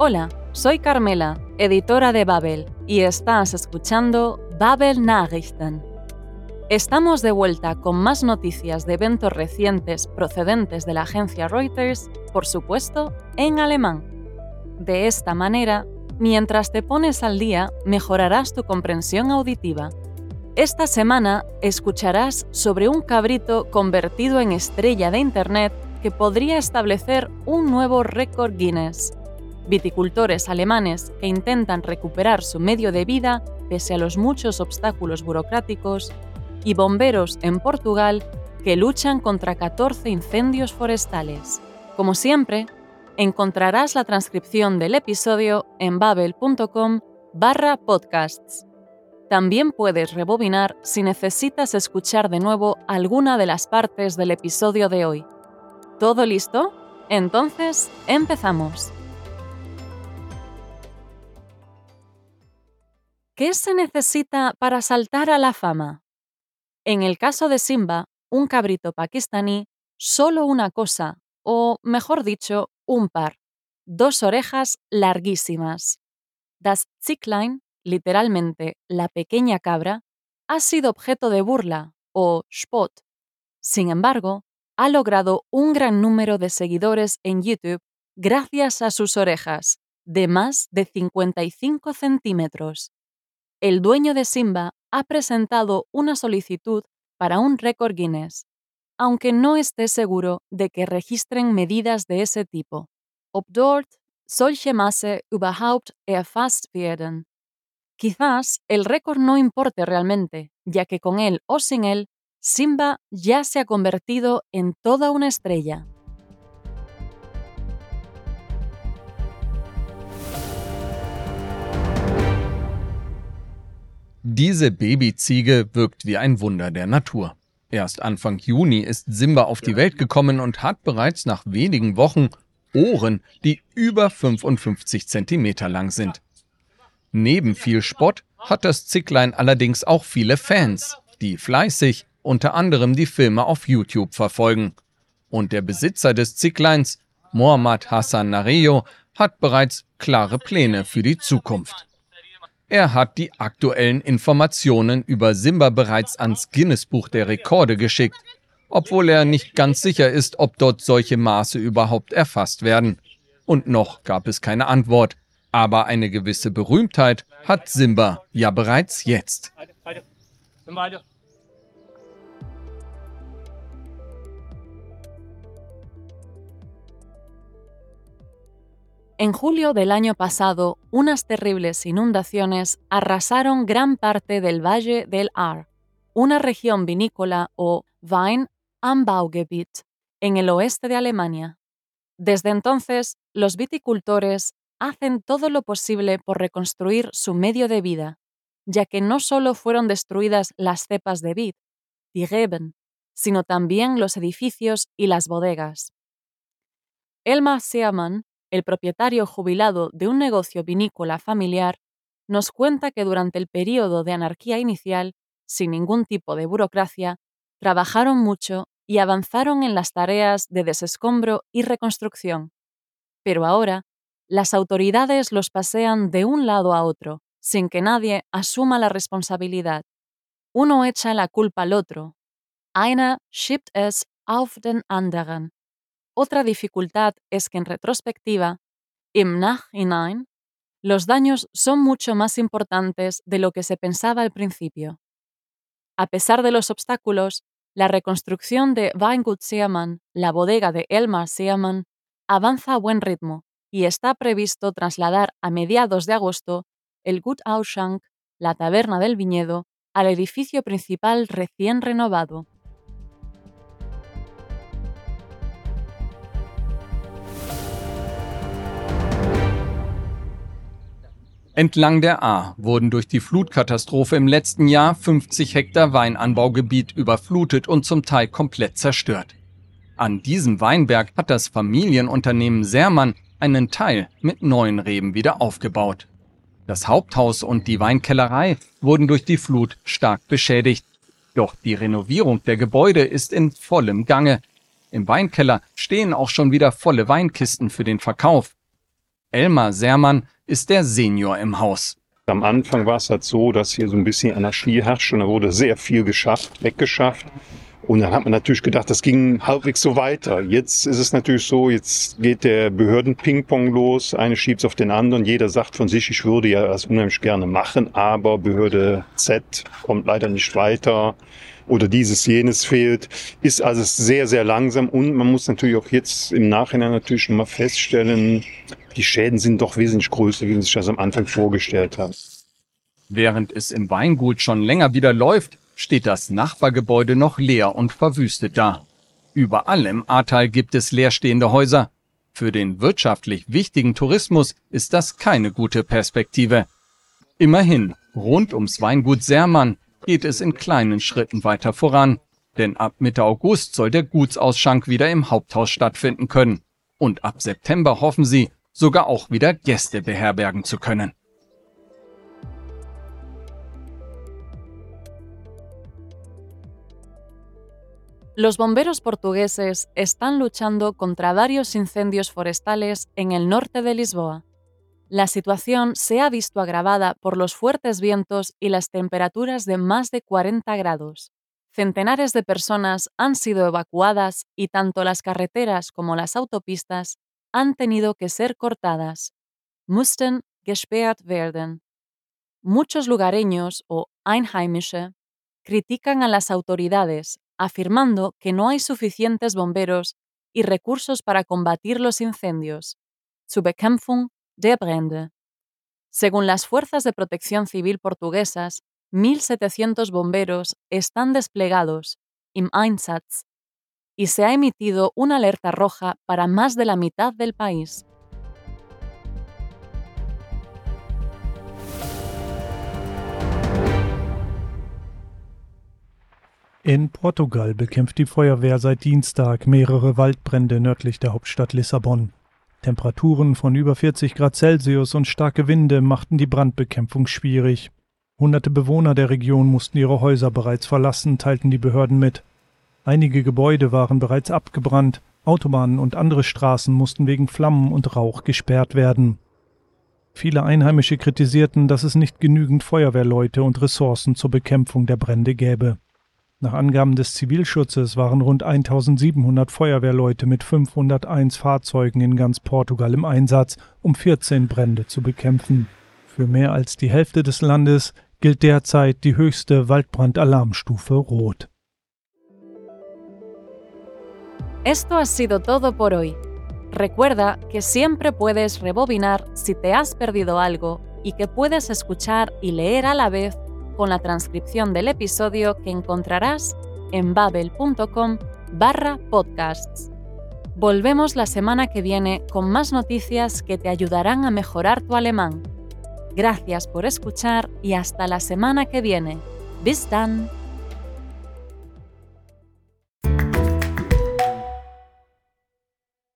Hola, soy Carmela, editora de Babel, y estás escuchando Babel Nachrichten. Estamos de vuelta con más noticias de eventos recientes procedentes de la agencia Reuters, por supuesto, en alemán. De esta manera, mientras te pones al día, mejorarás tu comprensión auditiva. Esta semana escucharás sobre un cabrito convertido en estrella de Internet que podría establecer un nuevo récord Guinness viticultores alemanes que intentan recuperar su medio de vida pese a los muchos obstáculos burocráticos, y bomberos en Portugal que luchan contra 14 incendios forestales. Como siempre, encontrarás la transcripción del episodio en babel.com barra podcasts. También puedes rebobinar si necesitas escuchar de nuevo alguna de las partes del episodio de hoy. ¿Todo listo? Entonces, empezamos. ¿Qué se necesita para saltar a la fama? En el caso de Simba, un cabrito pakistaní, solo una cosa, o mejor dicho, un par, dos orejas larguísimas. Das Zicklein, literalmente la pequeña cabra, ha sido objeto de burla, o spot. Sin embargo, ha logrado un gran número de seguidores en YouTube gracias a sus orejas, de más de 55 centímetros el dueño de Simba ha presentado una solicitud para un récord Guinness, aunque no esté seguro de que registren medidas de ese tipo. Ob dort solche Masse erfasst werden. Quizás el récord no importe realmente, ya que con él o sin él, Simba ya se ha convertido en toda una estrella. Diese Babyziege wirkt wie ein Wunder der Natur. Erst Anfang Juni ist Simba auf die Welt gekommen und hat bereits nach wenigen Wochen Ohren, die über 55 Zentimeter lang sind. Neben viel Spott hat das Zicklein allerdings auch viele Fans, die fleißig unter anderem die Filme auf YouTube verfolgen. Und der Besitzer des Zickleins, Mohammad Hassan Nareyo, hat bereits klare Pläne für die Zukunft. Er hat die aktuellen Informationen über Simba bereits ans Guinness-Buch der Rekorde geschickt, obwohl er nicht ganz sicher ist, ob dort solche Maße überhaupt erfasst werden. Und noch gab es keine Antwort. Aber eine gewisse Berühmtheit hat Simba ja bereits jetzt. En julio del año pasado, unas terribles inundaciones arrasaron gran parte del Valle del Ahr, una región vinícola o Weinanbaugebiet en el oeste de Alemania. Desde entonces, los viticultores hacen todo lo posible por reconstruir su medio de vida, ya que no solo fueron destruidas las cepas de vid, die sino también los edificios y las bodegas. Elmar Seaman, el propietario jubilado de un negocio vinícola familiar, nos cuenta que durante el período de anarquía inicial, sin ningún tipo de burocracia, trabajaron mucho y avanzaron en las tareas de desescombro y reconstrucción. Pero ahora, las autoridades los pasean de un lado a otro, sin que nadie asuma la responsabilidad. Uno echa la culpa al otro. Einer schiebt es auf den anderen. Otra dificultad es que en retrospectiva, im Nachhinein, los daños son mucho más importantes de lo que se pensaba al principio. A pesar de los obstáculos, la reconstrucción de Weingut Seaman, la bodega de Elmar Seaman, avanza a buen ritmo y está previsto trasladar a mediados de agosto el Gut Ausschank, la taberna del viñedo, al edificio principal recién renovado. Entlang der Ahr wurden durch die Flutkatastrophe im letzten Jahr 50 Hektar Weinanbaugebiet überflutet und zum Teil komplett zerstört. An diesem Weinberg hat das Familienunternehmen Sermann einen Teil mit neuen Reben wieder aufgebaut. Das Haupthaus und die Weinkellerei wurden durch die Flut stark beschädigt. Doch die Renovierung der Gebäude ist in vollem Gange. Im Weinkeller stehen auch schon wieder volle Weinkisten für den Verkauf. Elmar Sermann ist der Senior im Haus. Am Anfang war es halt so, dass hier so ein bisschen Anarchie herrscht und da wurde sehr viel geschafft, weggeschafft. Und dann hat man natürlich gedacht, das ging halbwegs so weiter. Jetzt ist es natürlich so, jetzt geht der Behörden-Ping-Pong los. Eine schiebt es auf den anderen. Jeder sagt von sich, ich würde ja das unheimlich gerne machen, aber Behörde Z kommt leider nicht weiter oder dieses, jenes fehlt. Ist also sehr, sehr langsam und man muss natürlich auch jetzt im Nachhinein natürlich schon mal feststellen, die Schäden sind doch wesentlich größer, wie man sich das am Anfang vorgestellt hat. Während es im Weingut schon länger wieder läuft, steht das Nachbargebäude noch leer und verwüstet da. Überall im Ahrtal gibt es leerstehende Häuser. Für den wirtschaftlich wichtigen Tourismus ist das keine gute Perspektive. Immerhin, rund ums Weingut Sermann geht es in kleinen Schritten weiter voran, denn ab Mitte August soll der Gutsausschank wieder im Haupthaus stattfinden können. Und ab September hoffen sie, sogar auch wieder Gäste beherbergen zu können. Los bomberos portugueses están luchando contra varios incendios forestales en el norte de Lisboa. La situación se ha visto agravada por los fuertes vientos y las temperaturas de más de 40 grados. Centenares de personas han sido evacuadas y tanto las carreteras como las autopistas han tenido que ser cortadas. Mussten gesperrt werden. Muchos lugareños o Einheimische critican a las autoridades afirmando que no hay suficientes bomberos y recursos para combatir los incendios. Zur Bekämpfung der Brände. Según las fuerzas de protección civil portuguesas, 1.700 bomberos están desplegados, im Einsatz, y se ha emitido una alerta roja para más de la mitad del país. In Portugal bekämpft die Feuerwehr seit Dienstag mehrere Waldbrände nördlich der Hauptstadt Lissabon. Temperaturen von über 40 Grad Celsius und starke Winde machten die Brandbekämpfung schwierig. Hunderte Bewohner der Region mussten ihre Häuser bereits verlassen, teilten die Behörden mit. Einige Gebäude waren bereits abgebrannt, Autobahnen und andere Straßen mussten wegen Flammen und Rauch gesperrt werden. Viele Einheimische kritisierten, dass es nicht genügend Feuerwehrleute und Ressourcen zur Bekämpfung der Brände gäbe. Nach Angaben des Zivilschutzes waren rund 1700 Feuerwehrleute mit 501 Fahrzeugen in ganz Portugal im Einsatz, um 14 Brände zu bekämpfen. Für mehr als die Hälfte des Landes gilt derzeit die höchste Waldbrandalarmstufe Rot. Esto ha sido todo por hoy. Recuerda que siempre puedes rebobinar si te has perdido algo y que puedes escuchar y leer a la vez con la transcripción del episodio que encontrarás en babel.com barra podcasts. Volvemos la semana que viene con más noticias que te ayudarán a mejorar tu alemán. Gracias por escuchar y hasta la semana que viene. Bis dann!